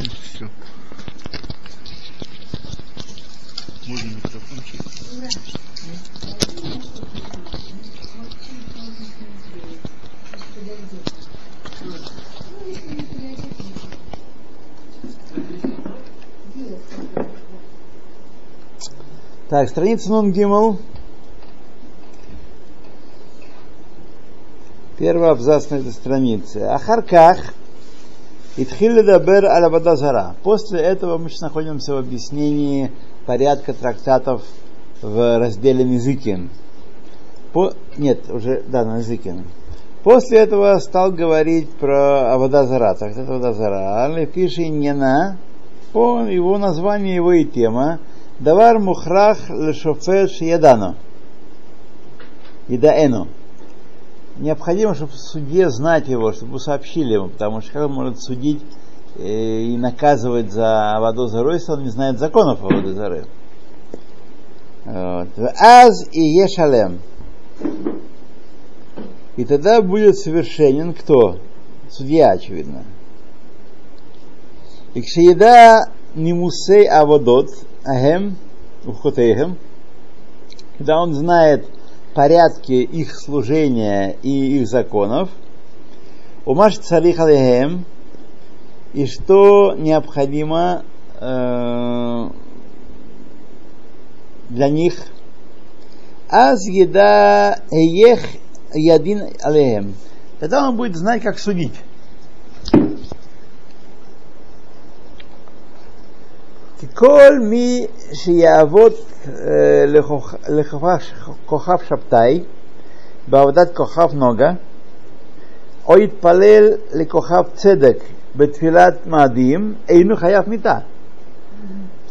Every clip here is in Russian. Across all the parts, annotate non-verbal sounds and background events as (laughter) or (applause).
Все. Можно микрофончик? Так, страница Нун Гимл. Первый абзац на этой странице. Ахарках Итхилли Дабер Алабадазара. После этого мы сейчас находимся в объяснении порядка трактатов в разделе Низыкин. По... Нет, уже, да, на Низыкин. После этого стал говорить про Авадазара, трактат Авадазара. Алифиши Нена, по его названию, его и тема. Давар Мухрах Лешофет Шиядано. Идаэну необходимо, чтобы судье знать его, чтобы сообщили ему, потому что как он может судить э, и наказывать за воду если он не знает законов о воду. Аз и ешалем. И тогда будет совершенен кто? Судья, очевидно. И кшееда нимусей аводот ахем ухотейхем, когда он знает порядки их служения и их законов, умаш царих алейхем, и что необходимо э, для них, аз еда ех ядин алейхем. Тогда он будет знать, как судить. כל מי שיעבוד לכוכב שבתאי בעבודת כוכב נוגה, או יתפלל לכוכב צדק בתפילת מאדים, אינו חייב מיתה.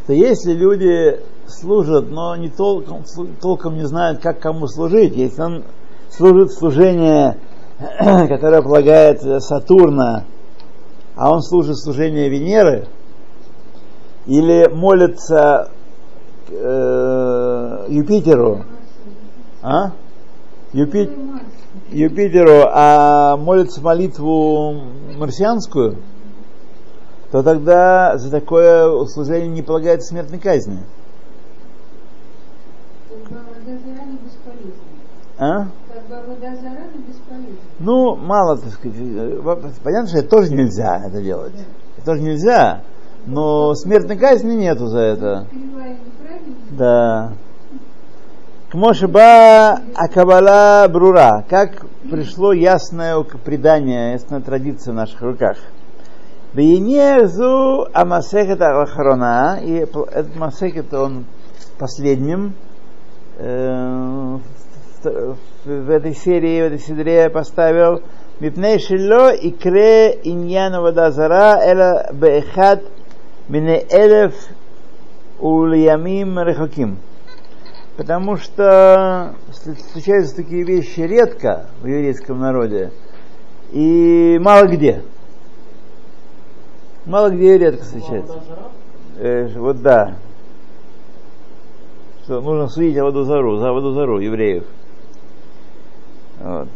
Что если люди служат, но не толком, толком не знают, как кому служить, если он служит служение, (clears throat) которое полагает Сатурна, а он служит служение Венеры, или молится э, Юпитеру, а? Юпи... Юпитеру, а молится молитву марсианскую, то тогда за такое служение не полагается смертной казни. А? Ну, мало, так сказать. Понятно, что это тоже нельзя это делать. Это тоже нельзя. Но смертной казни нету за это. Да. Кмошиба Акабала Брура. Как пришло ясное предание, ясная традиция в наших руках. Бейнезу Амасехет Ахарона. И этот Масехет, он последним э, в этой серии, в этой сидре поставил Мипней Шило и Кре Иньяна Вадазара Эла Бехат Мине Элев Ульямим Рехаким. Потому что случаются такие вещи редко в еврейском народе и мало где. Мало где и редко встречается. Э, вот да. Что нужно судить о Водозару, за Водозару евреев. Вот.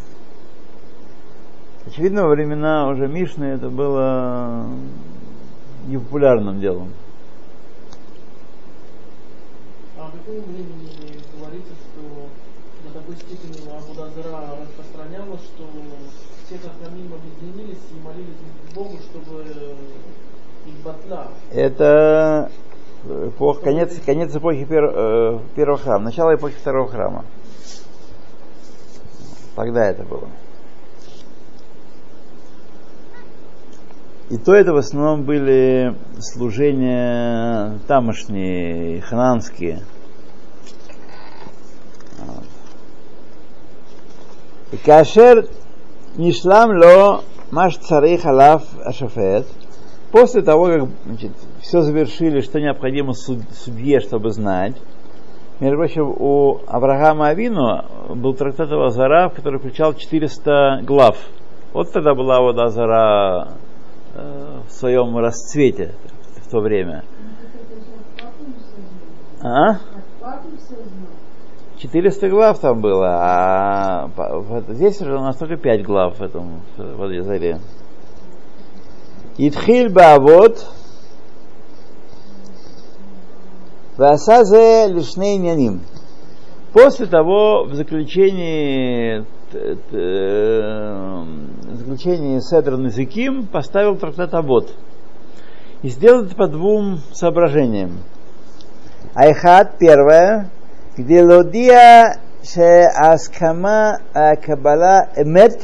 Очевидно, во времена уже Мишны это было непопулярным делом. А в каком времени говорится, что до такой степени Абудазара распространялось, что все хахамим объединились и молились Богу, чтобы их батла. Это эпох, конец, конец эпохи пер, э, первого храма, начало эпохи второго храма. Тогда это было. И то это в основном были служения тамошние, хананские. И кашер нишлам ло маш царей халав ашафет, после того, как значит, все завершили, что необходимо судье, чтобы знать, между прочим, у Авраама Авину был трактат Азара, который включал 400 глав. Вот тогда была вот Азара в своем расцвете в то время. А? 400 глав там было, а здесь уже у нас только 5 глав в этом в этой заре. Итхиль Бавот Васазе Лишней Няним. После того, в заключении т- э, в заключении Седр Назиким поставил трактат Абот. И сделал это по двум соображениям. Айхат, первое, где лодия аскама кабала эмет,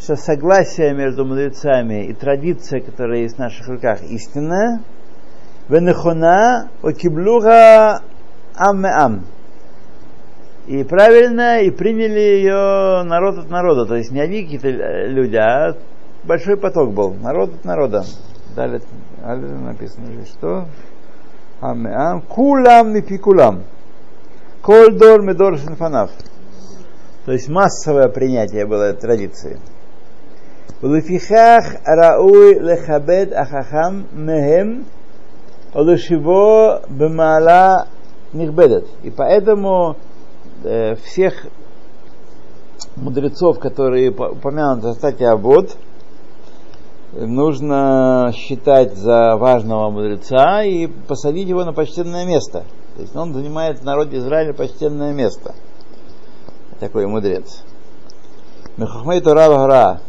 что согласие между мудрецами и традиция, которая есть в наших руках, истинная, венехона окиблуга ам ам И правильно, и приняли ее народ от народа. То есть не одни какие-то люди, а большой поток был. Народ от народа. Далее, далее написано же, что? Ам ам. Кулам и пикулам. Коль дор медор шинфанав. То есть массовое принятие было этой традиции. ולפיכך ראוי לכבד החכם מהם ולשיבו במעלה נכבדת. И поэтому э, всех мудрецов, которые по- упомянуты в статье Абод, нужно считать за важного мудреца и посадить его на почтенное место. То есть он занимает в народе Израиля почтенное место. Такой мудрец. Мехахмей Гора.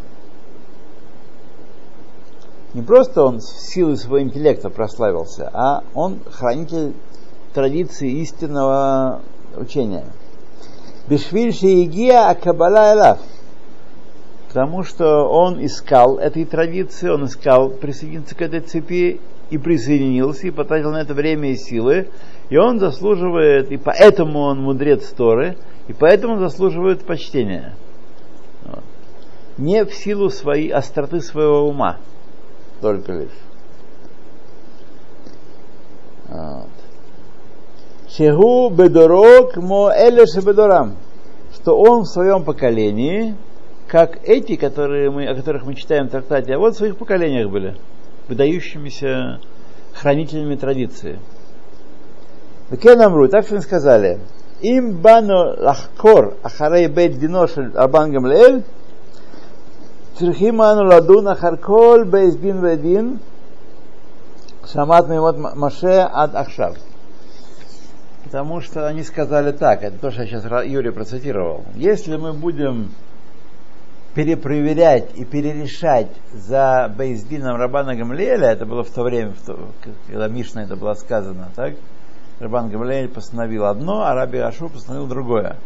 Не просто он с силой своего интеллекта прославился, а он хранитель традиции истинного учения. Бешвиль Шиегия Акабала Элав. Потому что он искал этой традиции, он искал присоединиться к этой цепи и присоединился, и потратил на это время и силы. И он заслуживает, и поэтому он мудрец Торы, и поэтому заслуживает почтения. Вот. Не в силу своей остроты своего ума, только лишь. Вот. Шеху бедорок мо элеше бедорам. Что он в своем поколении, как эти, которые мы, о которых мы читаем в трактате, а вот в своих поколениях были, выдающимися хранителями традиции. Векен Амру, так что они сказали, им бану лахкор ахарей бейт диношель Арбан Гамлеэль, צריכים אנו לדון אחר כל בייס דין ודין שמעת מימות משה עד עכשיו. Потому что они сказали так, это то, что я сейчас Юрий процитировал. Если мы будем перепроверять и перерешать за Бейздином Рабана Гамлеля, это было в то время, в то, когда Мишна это было сказано, так? Рабан Гамлеэль постановил одно, а Раби Ашу постановил другое.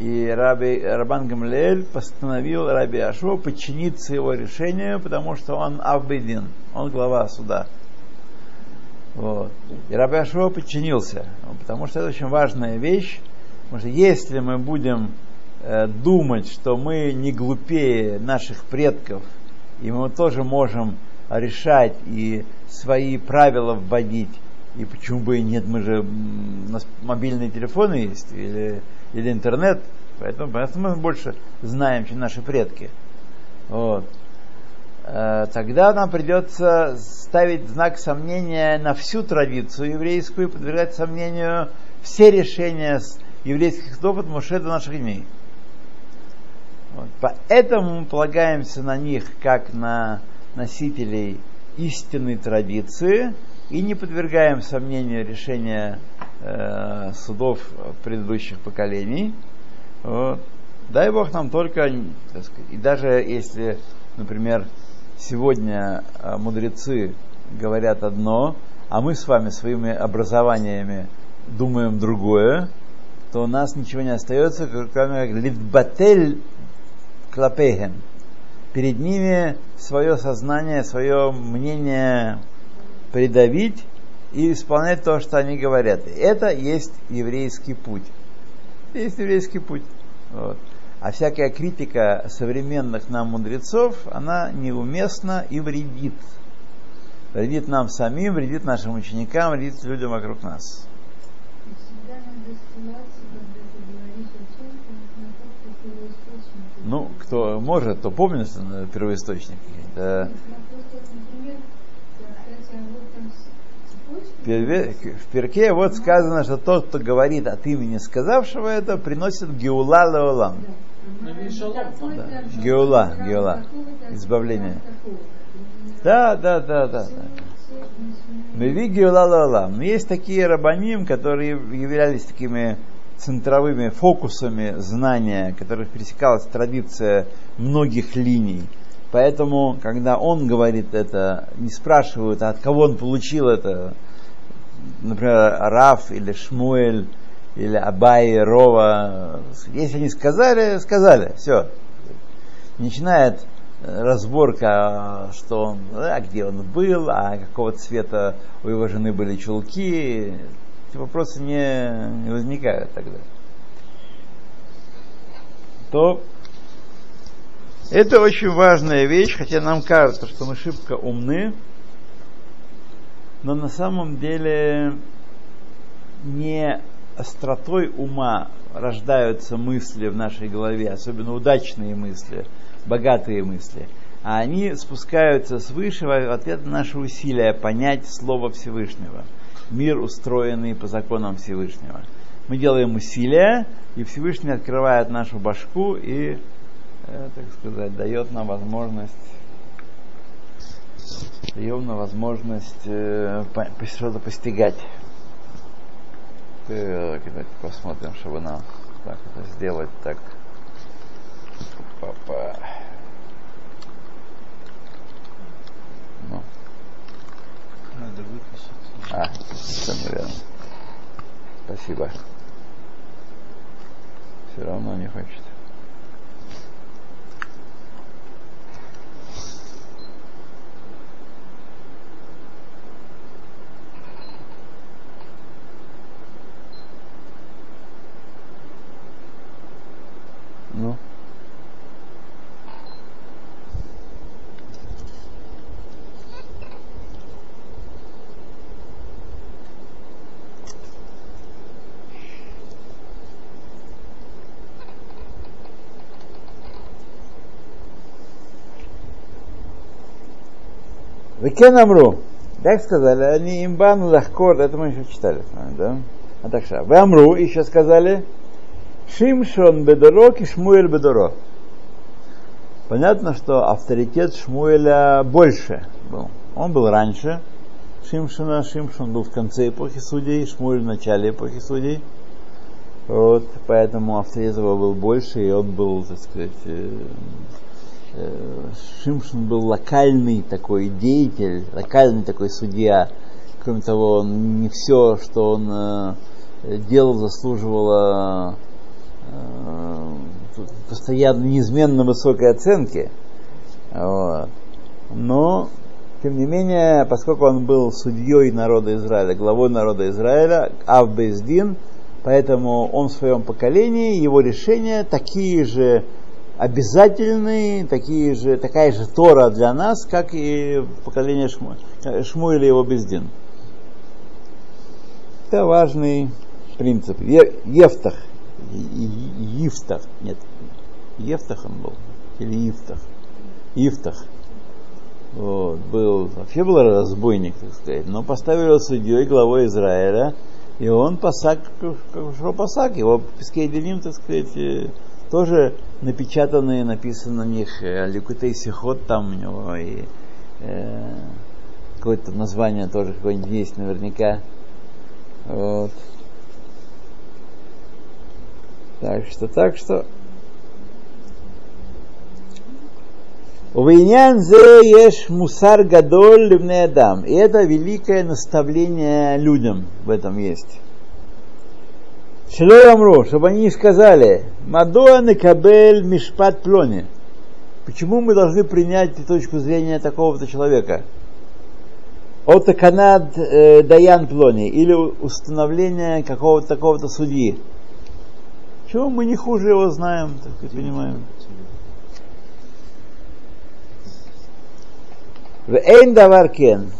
И Раби, Рабан Гамлеэль постановил Раби Ашу подчиниться его решению, потому что он Авбедин, он глава суда. Вот. И Раби Ашуа подчинился, потому что это очень важная вещь, потому что если мы будем э, думать, что мы не глупее наших предков, и мы тоже можем решать и свои правила вводить, и почему бы и нет, мы же, у нас мобильные телефоны есть, или, или интернет, поэтому, поэтому мы больше знаем, чем наши предки. Вот тогда нам придется ставить знак сомнения на всю традицию еврейскую и подвергать сомнению все решения еврейских судов от Моше до наших дней. Вот. Поэтому мы полагаемся на них как на носителей истинной традиции и не подвергаем сомнению решения э, судов предыдущих поколений. Вот. Дай Бог нам только, так сказать, и даже если, например, сегодня мудрецы говорят одно, а мы с вами своими образованиями думаем другое, то у нас ничего не остается, кроме как литбатель клапейхем. Перед ними свое сознание, свое мнение придавить и исполнять то, что они говорят. Это есть еврейский путь. Есть еврейский путь. Вот. А всякая критика современных нам мудрецов, она неуместна и вредит. Вредит нам самим, вредит нашим ученикам, вредит людям вокруг нас. Ну, кто может, то помнит, первоисточник. Это... В перке вот сказано, что тот, кто говорит от имени сказавшего это, приносит геула леолам. Да. Геула, геула. Избавление. Да, да, да, да. да. Мевиги лалалам. Но есть такие рабаним, которые являлись такими центровыми фокусами знания, которых пересекалась традиция многих линий. Поэтому, когда он говорит это, не спрашивают, а от кого он получил это, например, Раф или Шмуэль, или Абай, Рова. Если они сказали, сказали, все. Начинает разборка, что он, а где он был, а какого цвета у его жены были чулки. Эти вопросы не, не возникают тогда. То это очень важная вещь, хотя нам кажется, что мы шибко умны, но на самом деле не остротой ума рождаются мысли в нашей голове, особенно удачные мысли, богатые мысли, а они спускаются свыше в ответ на наши усилия понять Слово Всевышнего. Мир, устроенный по законам Всевышнего. Мы делаем усилия, и Всевышний открывает нашу башку и, э, так сказать, дает нам возможность дает нам возможность э, что-то постигать. Так, давайте посмотрим, чтобы нам так это сделать так. Папа. Ну. Надо выписать. А, совершенно верно. Спасибо. Все равно не хочет. Ну. Векен Амру. Так сказали, они имбану лахкор, это мы еще читали с вами, да? А так что, вы Амру еще сказали, Шимшон Бедоро и Шмуэль Бедоро. Понятно, что авторитет Шмуэля больше был. Он был раньше Шимшона, Шимшон был в конце эпохи судей, Шмуэль в начале эпохи судей. Вот, поэтому авторитет его был больше, и он был, так сказать, Шимшин был локальный такой деятель, локальный такой судья. Кроме того, не все, что он э, делал, заслуживало э, постоянно неизменно высокой оценки. Вот. Но, тем не менее, поскольку он был судьей народа Израиля, главой народа Израиля, Авбездин, поэтому он в своем поколении, его решения такие же обязательные, такие же, такая же Тора для нас, как и поколение Шму, Шмуэля и его Бездин. Это важный принцип. Ефтах, Ифтах, нет, Ефтах он был, или Ифтах, Ифтах. Вот, был, вообще был разбойник, так сказать, но поставили его судьей, главой Израиля, и он посак, как посак, его в песке Делим, так сказать, тоже напечатанные, написано на них э, Ликутей Сихот там у него и э, какое-то название тоже какое-нибудь есть наверняка. Вот. Так что, так что. Увейнян зе еш мусар гадоль адам. И это великое наставление людям в этом есть. Шело Амру, чтобы они не сказали, Мадуа Некабель Мишпат Плони. Почему мы должны принять точку зрения такого-то человека? От Канад э, Даян Плони или установление какого-то такого-то судьи. Чего мы не хуже его знаем, так и понимаем. В Эйн Даваркен.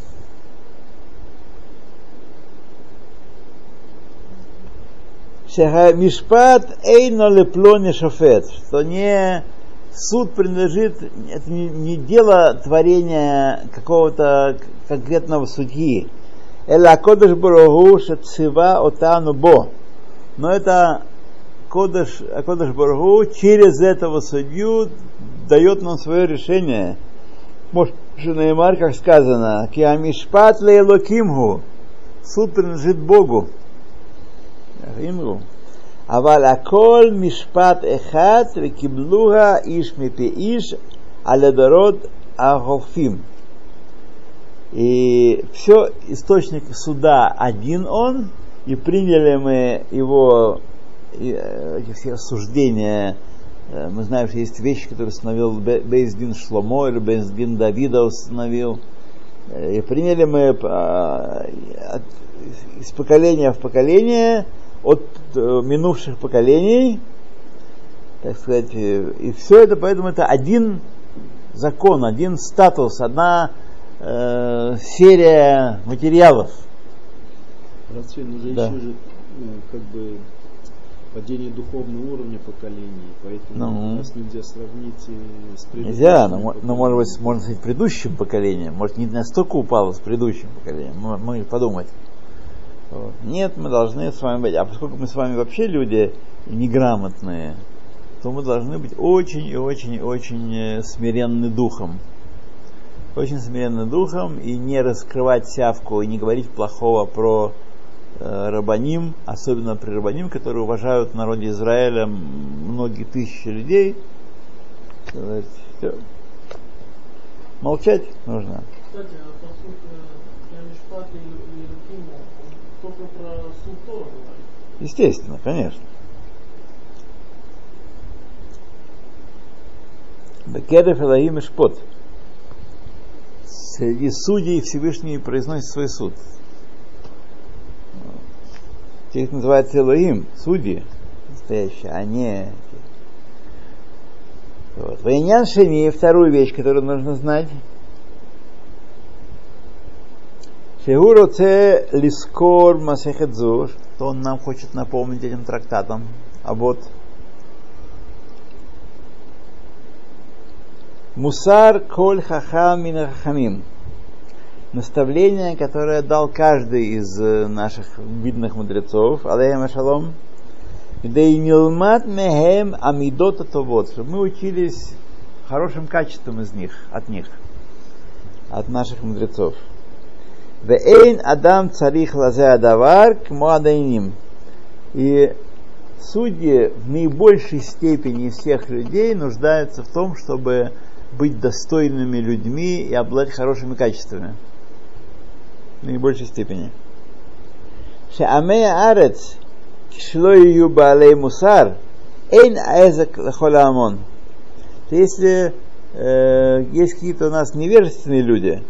Мишпат эйно леплоне шофет, что не суд принадлежит, это не, не дело творения какого-то конкретного судьи. Эла кодыш барагу шацива отану бо. Но это кодыш, кодыш барагу через этого судью дает нам свое решение. Может, Шунеймар, как сказано, Киамишпат лейлокимгу, суд принадлежит Богу. Имгу. אבל הכל משפט אחד וקיבלוה איש מפי איש על הדורות החולפים. И все, источник суда один он, и приняли мы его и, эти все суждения. Мы знаем, что есть вещи, которые установил Бейздин Шломо или Бейздин Давида установил. И приняли мы из поколения в поколение от минувших поколений, так сказать, и все это, поэтому это один закон, один статус, одна э, серия материалов. Равцвин, уже Да. еще же ну, как бы падение духовного уровня поколений, поэтому Ну. нас нельзя сравнить э, с предыдущими Нельзя, но, но может быть, можно сказать, предыдущим поколением. Может, не настолько упало с предыдущим поколением. Мы, мы подумать. Нет, мы должны с вами быть. А поскольку мы с вами вообще люди неграмотные, то мы должны быть очень и очень и очень э, смиренны духом. Очень смиренны духом и не раскрывать сявку, и не говорить плохого про э, рабаним, особенно при рабаним, которые уважают в народе Израиля многие тысячи людей. Всё. Молчать нужно. Кстати, а посуд Ямишпат и Лукиму, он только про суд Тора говорит. Естественно, конечно. Бекедев Элahim и Шпот. Среди судей Всевышний произносит свой суд. Тех называется Элоим, судьи настоящие, а не. Вот. Вайнян Шени, вторую вещь, которую нужно знать. Шегуроце лискор масехет зур, что он нам хочет напомнить этим трактатом. А вот Мусар коль хахам хахамим. Наставление, которое дал каждый из э, наших видных мудрецов, алейхим шалом, да и милмат мехем амидот атовот, чтобы мы учились хорошим качеством из них, от них, от наших мудрецов. Вейн адам царих лазе адавар к муадайним. И судьи в наибольшей степени всех людей нуждаются в том, чтобы быть достойными людьми и обладать хорошими качествами. В наибольшей степени. Шеамея арец кишло ее баалей мусар эйн аэзак лахола амон. То Если э, есть какие-то у нас невежественные люди,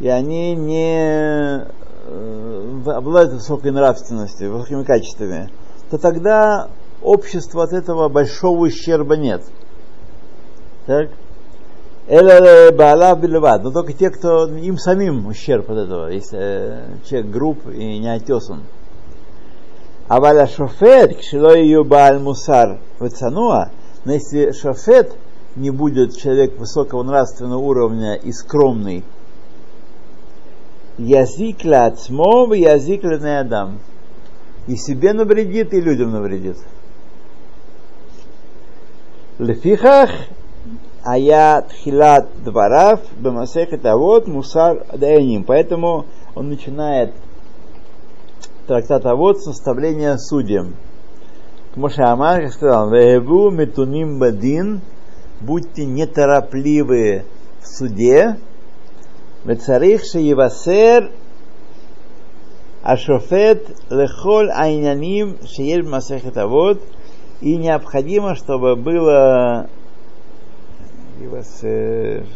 и они не э, обладают высокой нравственностью, высокими качествами, то тогда обществу от этого большого ущерба нет. Так? Бельвад, но только те, кто им самим ущерб от этого, если э, человек груб и не отесан. А валя шофет, кшило ее Бааль Мусар Вецануа, но если шофет не будет человек высокого нравственного уровня и скромный, Язык лацмов, язык адам. И себе навредит, и людям навредит. Лефихах Ая Тхилат Дварав Бамасехет Авод Мусар Даяним. Поэтому он начинает трактат Авод с составления судьям. Моше Амар сказал, «Вееву метуним бадин, будьте неторопливы в суде, וצריך שיבשר השופט לכל העניינים שיש במסכת אבות, и необходимо, чтобы было Ивасер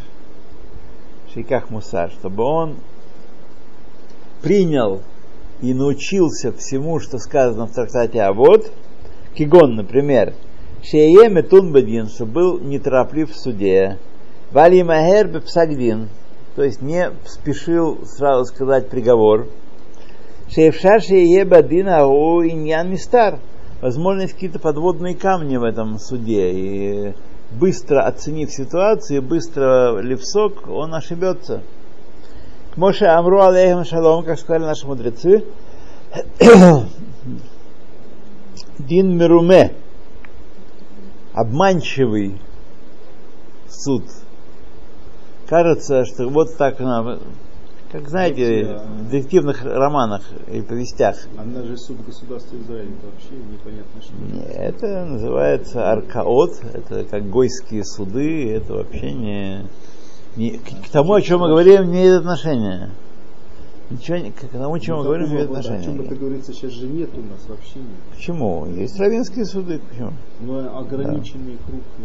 Шиках Мусар, чтобы он принял и научился всему, что сказано в трактате Авод, Кигон, например, Шее Метун Бадин, что был нетороплив в суде, Вали Махер Бепсагдин, то есть не спешил сразу сказать приговор, Шеевшар Шее Бадин Ау Иньян Мистар, возможно, есть какие-то подводные камни в этом суде, и быстро оценив ситуацию, быстро левсок, он ошибется. К Моше Амру алейхим шалом, как сказали наши мудрецы, (coughs) Дин Меруме, обманчивый суд. Кажется, что вот так, на- как знаете, в детективных романах и повестях. Она же суд государства Израиля, это вообще непонятно что. Не, Это называется аркаот, это как гойские суды, это вообще не, не- к, к тому, о чем мы говорим, не имеет отношения. Ничего, не- к тому, о чем мы Ну, говорим, имеет такого, О чем это говорится сейчас же нет у нас вообще нет. Почему? Есть равенские суды, почему? Но ограниченный круг э,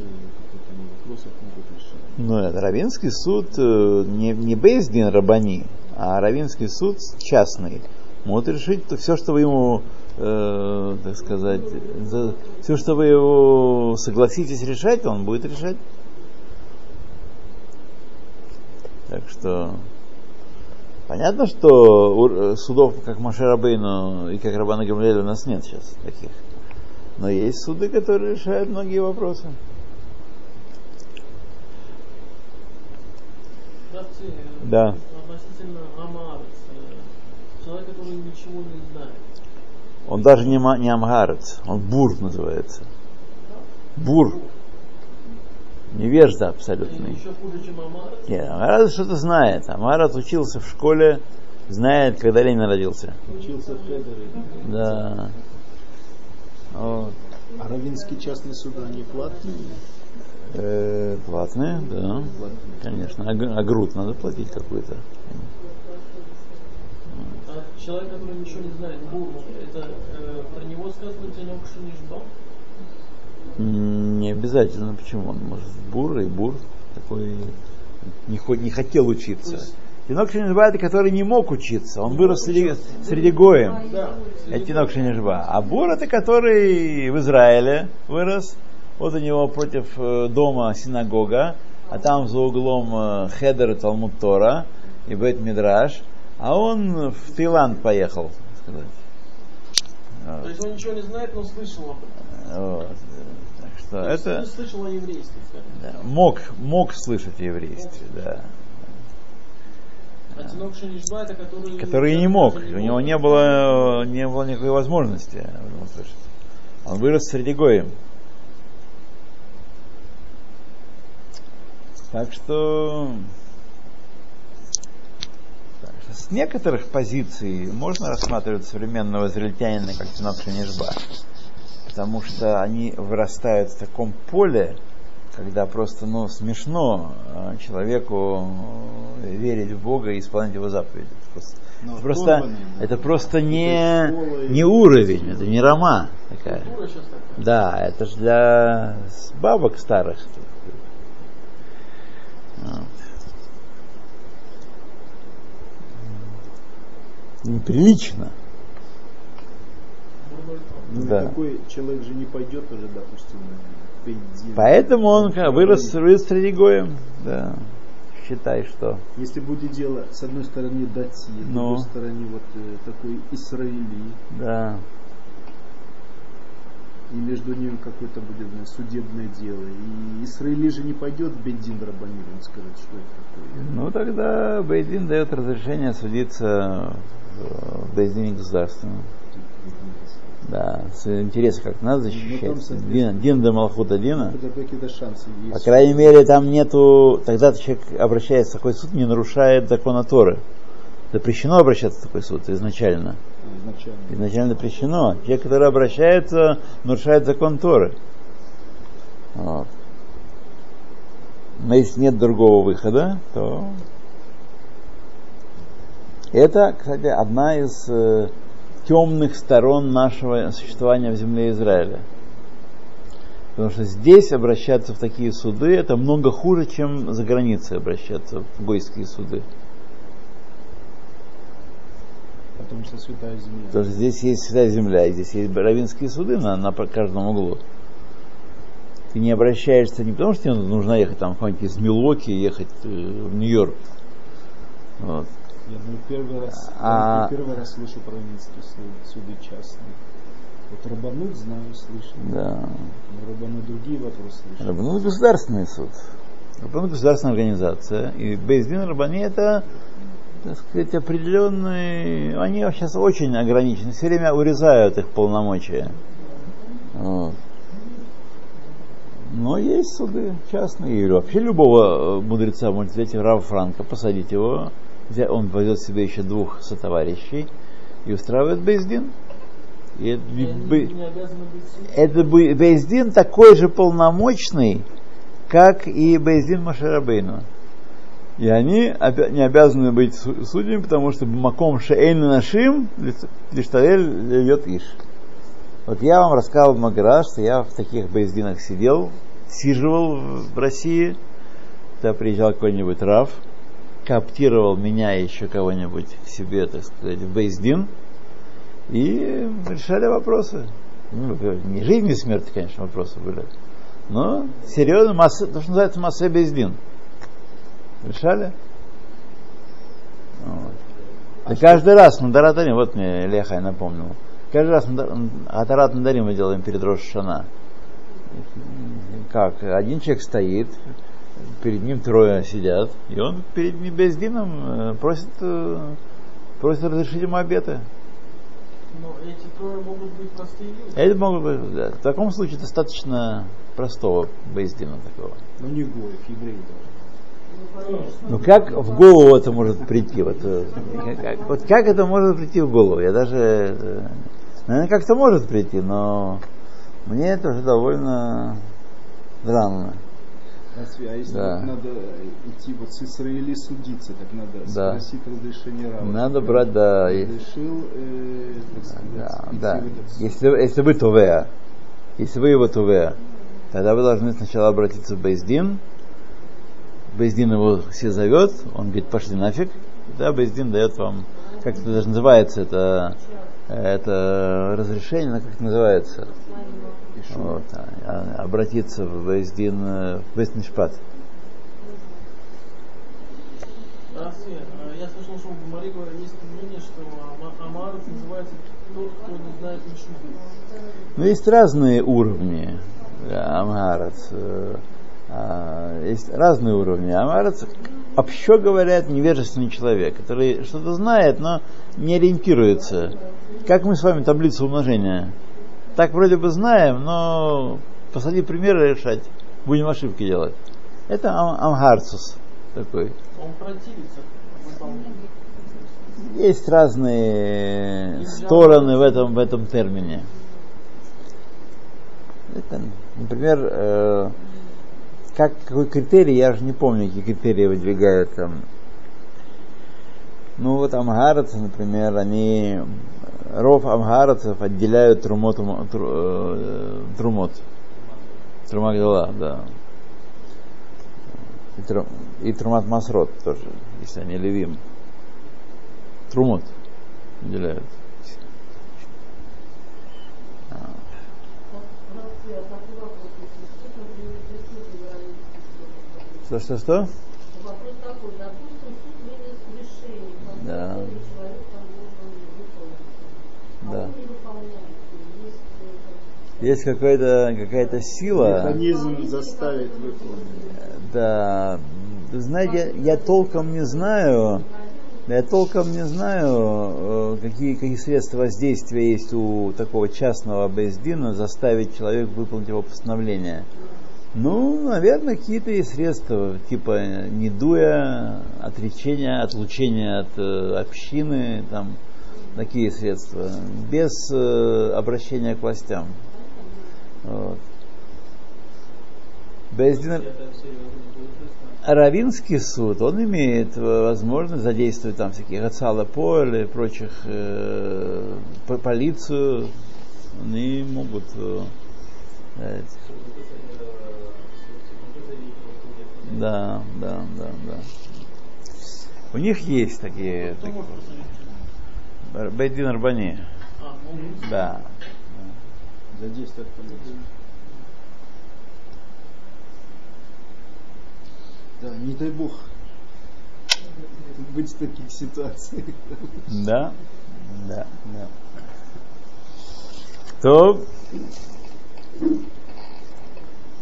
вопросов могут решать. Ну, это Равинский суд э, не, не Бейздин Рабани, а Равинский суд частный. Может решить все, что вы ему, э, так сказать, все, что вы его согласитесь решать, он будет решать. Так что понятно, что э, судов, как Машера Бейну и как Рабана Гамлеля, у нас нет сейчас таких. Но есть суды, которые решают многие вопросы. Да. Относительно э, Человек, который ничего не знает. Он даже не, не амгарец, он бур называется. Бур. Невежда абсолютный. еще хуже, чем. Нет, Амгарец что-то знает. Амгарец учился в школе, знает, когда Ленин родился. Учился в Хедере. Да. Вот. А равинские частные суды, они платные? Э, платные, да. Платные. Конечно. А, а груд надо платить какую-то. А человек, который ничего не знает, Буру, это э, про него сказано Тенек Шинишба? М, Не обязательно. Почему? Он может бур и бур такой не, не хотел учиться. Тинок Шенежба это который не мог учиться. Он вырос среди, среди гоем. Да. Это Тинок Шенежба. А бур это который в Израиле вырос. Вот у него против э, дома синагога, а там за углом э, Хедер и Талмуд Тора и Бет Мидраш. А он в Таиланд поехал. так сказать. То есть он ничего не знает, но слышал об этом. Вот. Так что То есть это... слышал о еврействе. Да, мог, мог слышать о еврействе, да. А Тинок Шинишба это который... Который не мог. У него не было, не было никакой возможности об этом слышать. Он вырос среди гоем. Так что, так что с некоторых позиций можно рассматривать современного израильтянина как Тинок Шенежба. Потому что они вырастают в таком поле, когда просто ну, смешно э, человеку э, верить в Бога и исполнять его заповеди. Это просто, Но это просто, оторванный, да. это просто не, школа и- не уровень, это не рома такая. Такая. Да, это же для бабок старых. Вот. Неприлично. Ну, Да. такой человек же не пойдет уже, допустим, на бензин. Поэтому он вырос, вырос среди гоем. Да. Считай, что. Если будет дело, с одной стороны, дати, с Ну. другой стороны, вот э, такой Израили, Да. и между ними какое-то будет знаешь, судебное дело. И Израили же не пойдет в бензин Рабанир, он скажет, что это такое. Ну тогда Бейдин дает разрешение судиться в Бейдине государственном. Да, с интереса как надо защищать. Ну, соответственно, Дин, Дин до Малхута Дина. По крайней мере, там нету, тогда человек обращается в такой суд, не нарушает закона Торы. Запрещено обращаться в такой суд изначально. изначально. Изначально запрещено. Человек, который обращается, нарушает закон Торы. Вот. Но если нет другого выхода, то это, кстати, одна из э, темных сторон нашего существования в земле Израиля. Потому что здесь обращаться в такие суды это много хуже, чем за границей обращаться в гойские суды. Потому что святая земля. Потому что здесь есть святая земля, и здесь есть равинские суды на, на каждом углу. Ты не обращаешься не потому, что тебе нужно ехать там какой-нибудь из Милуоки ехать э, в Нью-Йорк. Вот. Я ну, первый раз, А- я первый раз слышу про минские суды, суды частные. Вот Рабанут знаю, слышал. Да. Но Рабанут другие вопросы слышал. Рабанут государственный суд. Рабанут государственная организация. И Бейздин Рабани это, так сказать, определенные... Они сейчас очень ограничены. Все время урезают их полномочия. Вот. Но есть суды частные. Или вообще любого э, мудреца может взять Рава Франка, посадить его, он возьмет себе еще двух сотоварищей и устраивает Бейздин. И это, судьей. это бе- Бейздин такой же полномочный, как и Бейздин Машарабейну. И они не обязаны быть су- судьями, потому что Маком Шейн Нашим Лиштарель льет Иш. Вот я вам рассказывал много раз, что я в таких Бейздинах сидел, сиживал в в России, когда приезжал какой-нибудь Раф, коптировал меня и еще кого-нибудь к себе, так сказать, в Бейздин, и решали вопросы. Ну, не жизнь и смерть, конечно, вопросы были. Но серьезно, масса, то, что называется масса Бейздин. Решали? Вот. И каждый раз на Даратане, вот мне Лехай напомнил, каждый раз на Атарат Надарим мы делаем перед Рошана. Как? Один человек стоит, перед ним трое сидят, и он перед ним бездином э, просит, э, просит разрешить ему обеты. Но эти трое могут быть простые люди. Это могут быть, да. В таком случае достаточно простого бездина такого. Но не Гоев, евреи даже. Ну как в голову это может прийти? Вот, э, как, вот как это может прийти в голову? Я даже, наверное, как-то может прийти, но мне это уже довольно странно. А если Да. надо идти вот с Израили судиться, так надо Да. спросить разрешение Рава. Надо брать, да, Разрешил, э, так сказать, Да, да. Если, если вы Тувея, если вы его Тувея, тогда вы должны сначала обратиться в Бейздин. Бейздин его все зовет, он говорит, пошли нафиг. Да, Бейздин дает вам, как это даже называется, это, это разрешение, ну, как это называется? Вот, а- а- обратиться в Бейздин, э, в Бейстнишпат. А, я слышал, что в Гумаре есть мнение, что Ама- Амарец называется тот, кто не знает Мишну. Ну, есть разные уровни э, а, Есть разные уровни. Амгарец, общо говоря, это невежественный человек, который что-то знает, но не ориентируется. Как мы с вами таблицу умножения. Так вроде бы знаем, но посади примеры решать, будем ошибки делать. Это ам- амгарцус такой. Он противится. Есть разные стороны в этом, в этом термине. Это, например, э, как, какой критерий, я же не помню, какие критерии выдвигают там. Ну вот амгарцы, например, они ров амгарцев отделяют трумот, тру- э, трумот. Трумагдала, да. И, тру- и трумат масрот тоже, если они левим. Трумот отделяют. Что, что, что? Вопрос такой, допустим, суд вынес решение, Да. когда человек там должен выполнить. А Да. он не выполняет. Есть э, Есть какая-то какая-то сила. Механизм заставит выполнить. Да, знаете, я толком не знаю, я толком не знаю, э, какие, какие средства воздействия есть у такого частного бездина заставить человека выполнить его постановление. Ну, наверное, какие-то есть средства, типа недуя, отречения, отлучения от э, общины, там, такие средства, без э, обращения к властям. Вот. Бездин, Равинский суд, он имеет э, возможность задействовать там всякие Гацала Поле и прочих э, по- полицию. Они могут э, да, да, да, да. У них есть такие, такие? Бейдин Арбани. А, могут. Да. Задействовать полицию. Да, не дай бог быть в таких ситуациях. Да, да, да. То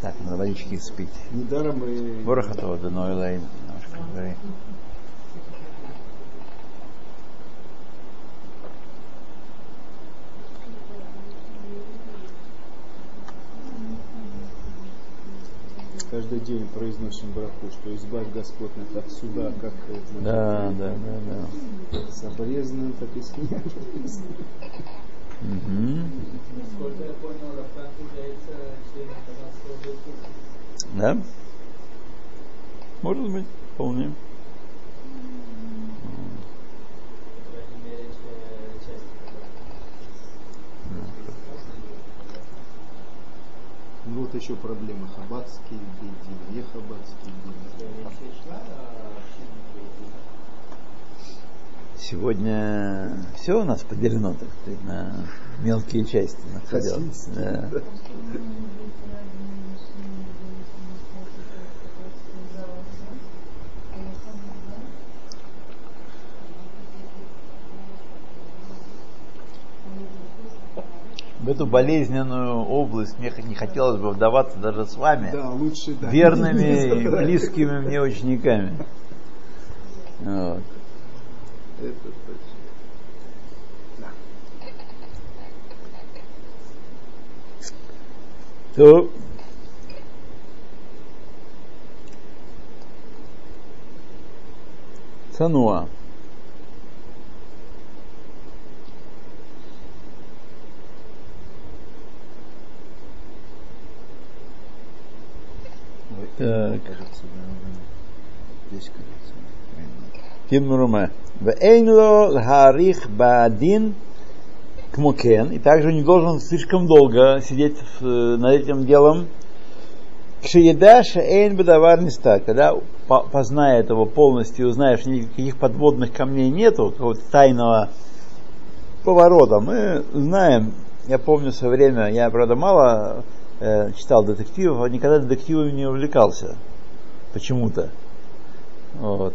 так, надо водички спить. Недаром и Ворохотова, да, но Элайн, немножко говори. каждый день произносим браху, что избавь Господь нас от суда, как это, Да, да, да, да. с обрезанным, так и с. Мгм. Насколько я понял, Рафтан является членом государства. Да? Может быть, вполне. По крайней мере, ч- часть этого. Вот еще проблема. Хабадский бедин, не бедин. О общине Бейдина. Сегодня все у нас поделено, так сказать, на мелкие части. на Да. В эту болезненную область мне не хотелось бы вдаваться даже с вами, Да, лучше да. верными (laughs) и близкими мне учениками. Вот. Это точно. То Цануа. Так. Кимруме. Вейнло лхарих бадин кмокен. И также не должен слишком долго сидеть в- э, над этим делом. Кшиедаша эйн бедавар ниста. Когда по- познает его полностью, узнаешь, никаких подводных камней нету, какого-то тайного поворота. Мы знаем, я помню в свое время, я, правда, мало э, читал детективов, а никогда детективами не увлекался. Почему-то. Вот.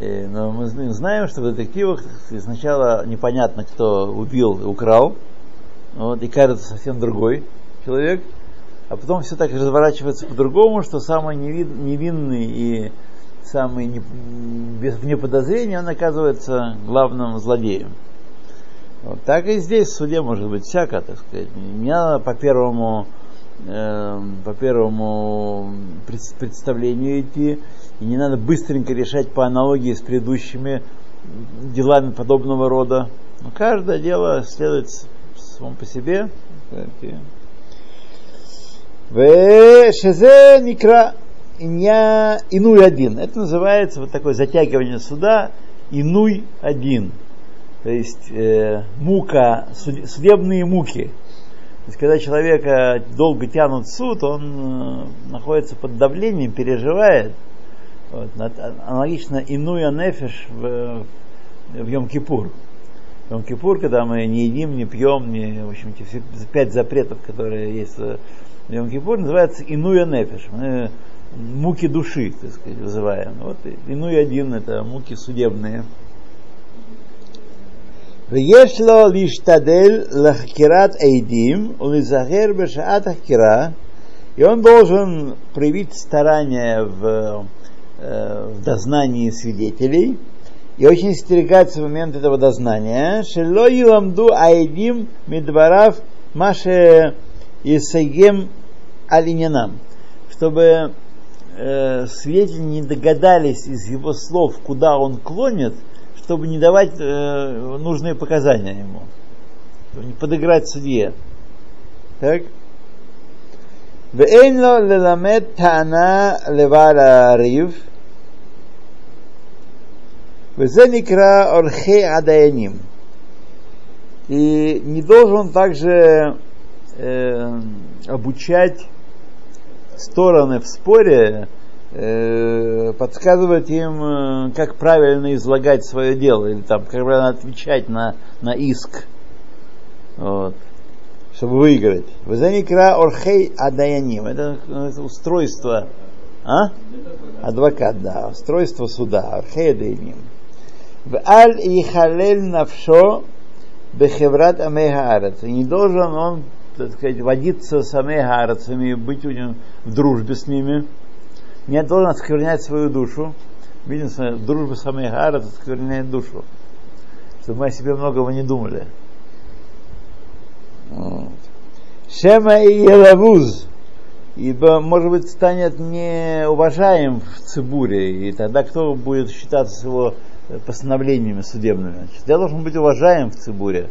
Э, Но мы зн- знаем, что в детективах сначала непонятно, кто убил и украл, вот, и кажется совсем другой человек, а потом все так разворачивается по-другому, что самый неви- невинный и самый не, без, вне подозрения, он оказывается главным злодеем. Вот так и здесь в суде может быть всяко, так сказать. Не по первому, э, по первому пред- представлению идти, и не надо быстренько решать по аналогии с предыдущими делами подобного рода. Но каждое дело следует само по себе. Шезе никра инуй один. Это называется вот такое затягивание суда инуй один. То есть э, мука, суд- судебные муки. То есть, когда человека долго тянут в суд, он э, находится под давлением, переживает. Вот. Аналогично инуя нефиш в, в Йом-Кипур. В Йом-Кипур, когда мы не едим, не пьем, не, в общем, все пять запретов, которые есть в Йом-Кипур, называется инуя нефиш. Мы муки души, так сказать, вызываем. Вот инуй один это муки судебные. ויש לו להשתדל לחקירת עדים ולהיזהר בשעת החקירה, и он должен проявить старание в, э, в дознании свидетелей и очень стерегаться в момент этого дознания. Шело юламду аидим мидварав маше исагем алинянам, чтобы э, свидетели не догадались из его слов, куда он клонит, чтобы не давать э, нужные показания ему, чтобы не подыграть судье. Так? ואין לו ללמד טענה לבעל הריב, וזה נקרא עורכי הדיינים. И не должен также э, обучать стороны в споре, э, подсказывать им, э, как правильно излагать свое дело, или там, как правильно отвечать на, на иск, вот, чтобы выиграть. Вазаникра орхей адаяним. Это, устройство, а? Адвокат, да, устройство суда, орхей адаяним. В аль ихалель навшо бехеврат амейхаарец. И не должен он, так сказать, водиться с амейхаарцами, быть у него в дружбе с ними. Не должен осквернять свою душу. Видим, дружба с амейхаарец оскверняет душу. Чтобы мы о себе многого не думали. Шема и Елавуз. ибо, может быть, станет неуважаем в Цибуре, и тогда кто будет считаться его постановлениями судебными? Я должен быть уважаем в Цибуре.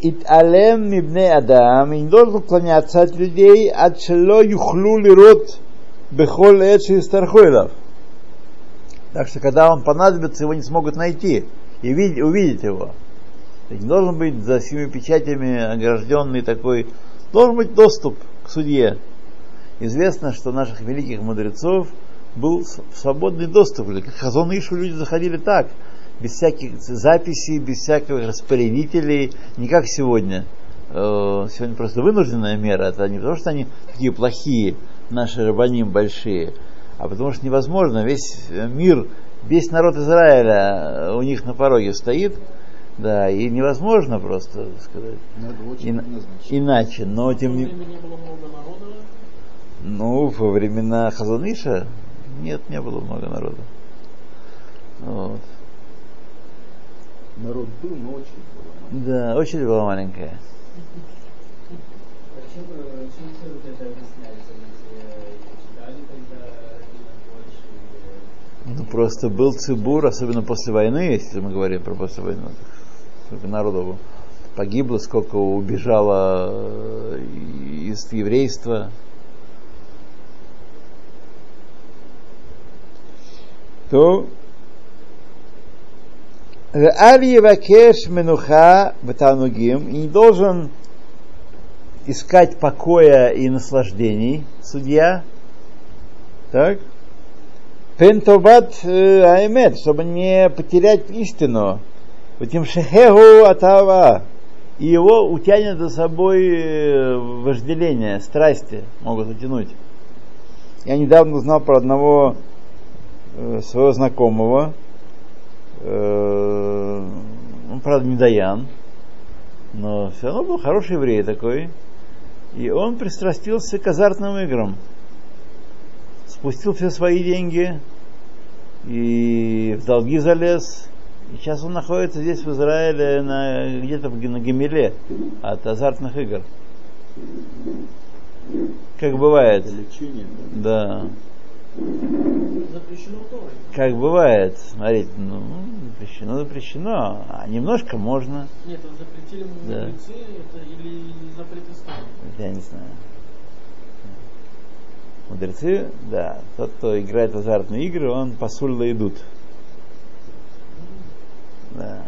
Италем мибне Адам, и не должен уклоняться от людей, от шело юхлу лирот бехол эчи стархойлов. Так что, когда он понадобится, его не смогут найти и видеть, увидеть его. Не должен быть за семи печатями огражденный такой. Должен быть доступ к судье. Известно, что наших великих мудрецов был свободный доступ. Как Хазон Ишу люди заходили так, без всяких записей, без всяких распорядителей, не как сегодня. Э, сегодня просто вынужденная мера. Это не потому, что они такие плохие, наши рабаним большие, а потому что невозможно. Весь мир, весь народ Израиля у них на пороге стоит – да, и невозможно просто сказать. Ин, иначе, но тем не не было много народа. Ну, во времена Хазаныша нет, не было много народа. Вот. Народ был, но очередь была. Да, очередь была маленькая. Зачем, э, чем все вот это объясняется? Ведь э, Ну, просто был цибур, особенно после войны, если мы говорим про после войны, сколько народу погибло, сколько убежало э, из еврейства. То Аль Евакеш Менуха Батанугим и не должен искать покоя и наслаждений судья. Так? Пентоват Аймет, чтобы не потерять истину. Этим шехегу атава. И его утянет за собой э, вожделение, страсти могут утянуть. Я недавно узнал про одного э, своего знакомого, э, он, правда, не Даян, но все равно был хороший еврей такой. И он пристрастился к азартным играм. Спустил все свои деньги и в долги залез. И сейчас он находится здесь, в Израиле, на, где-то в- на Гемеле от азартных игр. Как бывает. Лечение. Да. Запрещено. Как бывает. Смотрите, ну, запрещено, запрещено. А немножко можно. Нет, это запретили Да. мудрецы, это или запрет ислама. Я не знаю. Мудрецы, да, тот, кто играет в азартные игры, он посульно идут. Да.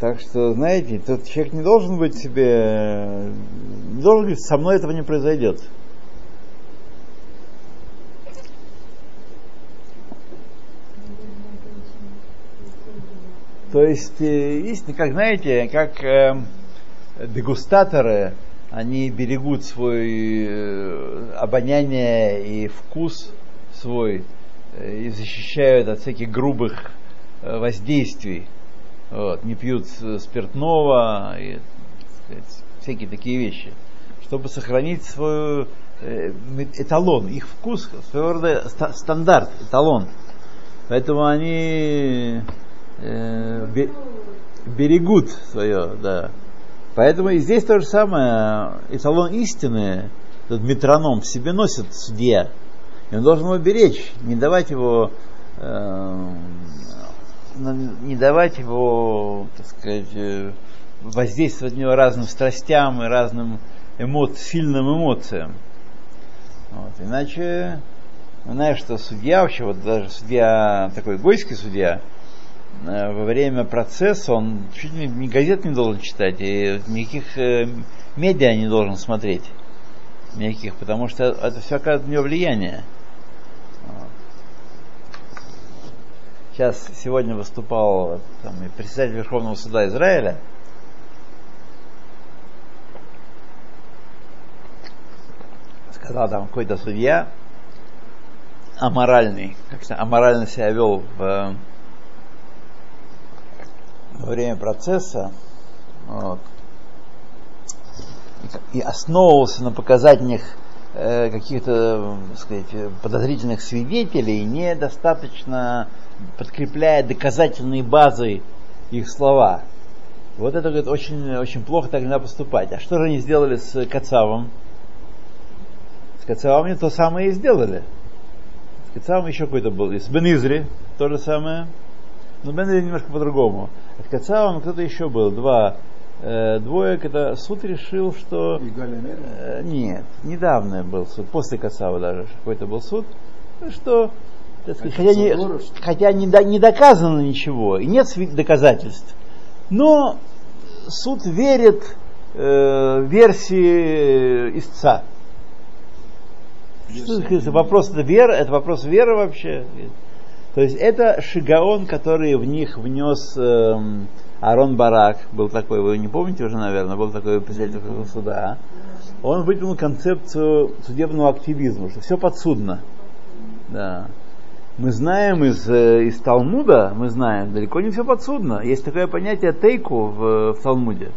Так что, знаете, тот человек не должен быть себе, не должен говорить, со мной этого не произойдет. То есть, э, есть, как знаете, как э, дегустаторы, они берегут свой э, обоняние и вкус свой э, и защищают от всяких грубых э, воздействий. Вот, не пьют э, спиртного, и, сказать, всякие такие вещи, чтобы сохранить свой э, эталон, их вкус, своего рода ста- стандарт, эталон. Поэтому они э, бе- берегут свое, да. Поэтому и здесь то же самое, эталон истины, этот метроном в себе носит судья. И он должен его беречь, не давать его, э, не давать его, так сказать, э, воздействовать на него разным страстям и разным эмо- сильным эмоциям. Вот. Иначе, знаешь, что судья вообще, вот даже судья, такой гойский судья, э, во время процесса он чуть ли не газет не должен читать, и никаких э, медиа не должен смотреть. Никаких, потому что это все оказывает на него влияние. Сейчас, сегодня выступал там, и председатель Верховного суда Израиля, сказал там какой-то судья аморальный, как-то аморально себя вел в, во время процесса, вот, и, и основывался на показательных э, каких-то, так сказать, э, подозрительных свидетелей, недостаточно подкрепляя доказательной базой их слова. Вот это говорит, очень, очень плохо так нельзя поступать. А что же они сделали с Кацавом? С Кацавом они то самое и сделали. С Кацавом еще какой-то был. И с Бенизри то же самое. Но Бенизри немножко по-другому. А с Кацавом кто-то еще был. Два. Э, двое, когда суд решил, что... Э, нет, недавно был суд, после Кацава даже какой-то был суд, что так сказать, хотя, не, хотя не, до- не доказано ничего, и нет доказательств, но суд верит э, версии э, истца. Что это вопрос это вера, это вопрос веры вообще. То есть это Шигаон, который в них внес эм, Арон Барак, был такой, вы не помните уже, наверное, был такой председатель суда. Он выдвинул концепцию судебного активизма, что все подсудно. Да. Мы знаем из, э, из Талмуда, мы знаем, далеко не все подсудно. Есть такое понятие тейку в, в Талмуде.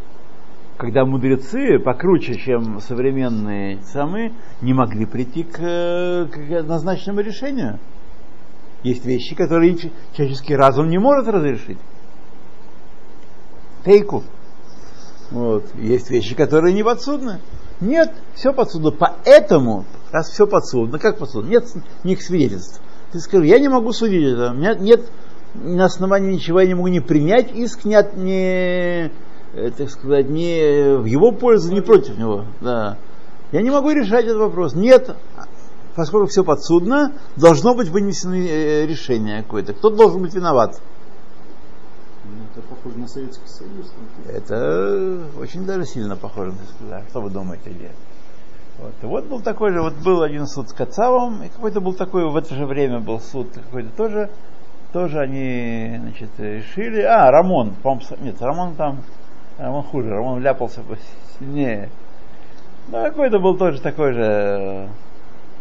Когда мудрецы, покруче, чем современные самые, не могли прийти к, к однозначному решению. Есть вещи, которые человеческий разум не может разрешить. Тейку. Вот. Есть вещи, которые не подсудны. Нет, все подсудно. Поэтому, раз все подсудно, как подсудно? Нет никаких свидетельств. Ты скажи, я не могу судить это. У меня нет на основании ничего, я не могу не принять иск, не, от- не э, так сказать, не в его пользу, не против него. Да. Я не могу решать этот вопрос. Нет, поскольку все подсудно, должно быть вынесено э, решение какое-то. Кто должен быть виноват? Ну, Это похоже на Советский Союз. Это очень даже сильно похоже на сказать. Что вы думаете, где? Вот. Вот был такой же, вот был один суд с Кацавом, и какой-то был такой, в это же время был суд какой-то тоже, тоже они, значит, решили, а, Рамон, с- нет, Рамон там, Рамон хуже, Рамон ляпался сильнее. Ну, какой-то был тоже такой же,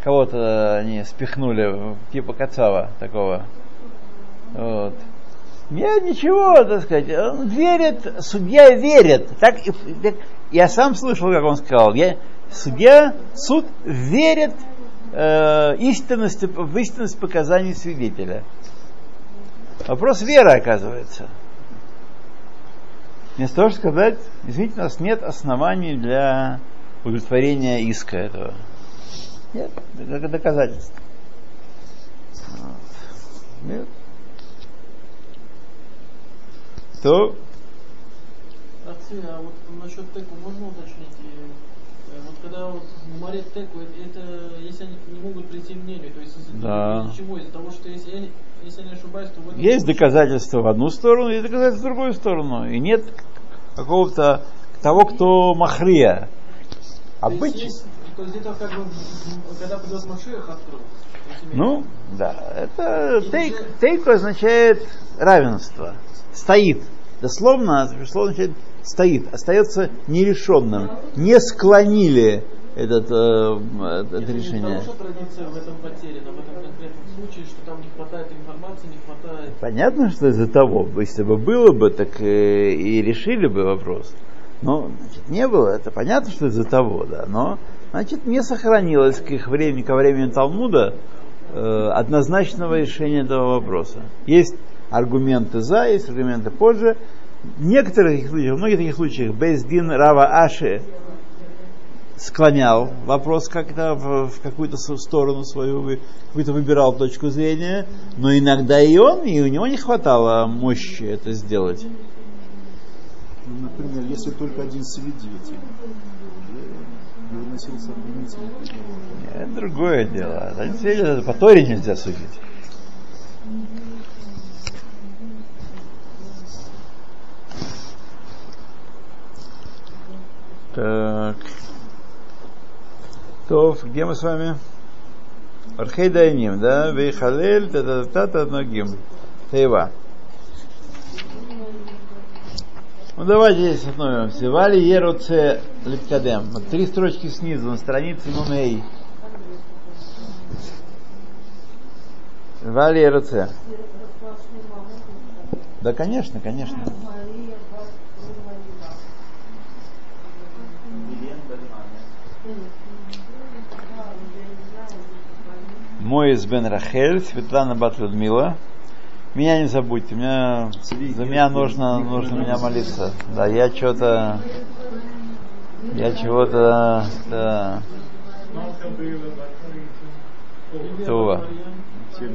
кого-то они спихнули, типа Кацава такого. Вот. Нет, ничего, так сказать, он верит, судья верит. Так, так я сам слышал, как он сказал, я, судья, суд верит э, истинности, в истинность показаний свидетеля. Вопрос веры, оказывается. Того, чтобы сказать, извините, у нас нет оснований для удовлетворения иска этого. Нет, это доказательство. Вот. Нет. То Отцы, а вот насчет теку можно уточнить? Э, Вот когда вот в море теку, это, это если они не могут прийти к мнению, то есть из-за Да. чего? Из-за того, что если я, если я не ошибаюсь, то в Есть доказательства в одну сторону, есть доказательства в другую сторону. И нет какого-то того, кто махрия. Обычно. То есть это как бы, когда придет есть имеется- Ну, да. Это тейк, тейк означает равенство. Стоит. Дословно, слово означает стоит. Остается нерешенным. Не склонили этот, э, это решение. потому, традиция в этом потеряна, в этом конкретном случае, что там не хватает информации, не хватает... Понятно, что из-за того, если бы было бы, так э, и решили бы вопрос. Но, значит, не было, это понятно, что из-за того, да, но, значит, не сохранилось к их времени, ко времени Талмуда э, однозначного решения этого вопроса. Есть аргументы за, есть аргументы позже. В некоторых случаях, в многих таких случаях, Бездин Рава Аши склонял вопрос как-то в, в какую-то сторону свою, какую-то выбирал точку зрения, но иногда и он, и у него не хватало мощи это сделать. Ну, например, если только один свидетель э, не выносился обвинительный приговор. Это другое дело. Один свидетель, по Торе нельзя судить. Так. То, где мы с вами? Архей Дайним, да? Вейхалель, та-та-та-та, ногим. Тейва. Ну давайте здесь остановимся. Вали Еруце Литкадем. Вот три строчки снизу, на странице Нуней. Вали Еруце. Да, конечно, конечно. Моис бен Рахель, Светлана бат Людмила, Меня не забудьте, меня, за меня нужно, нужно меня молиться. Да, я что-то, я чего-то, да. Това. Всем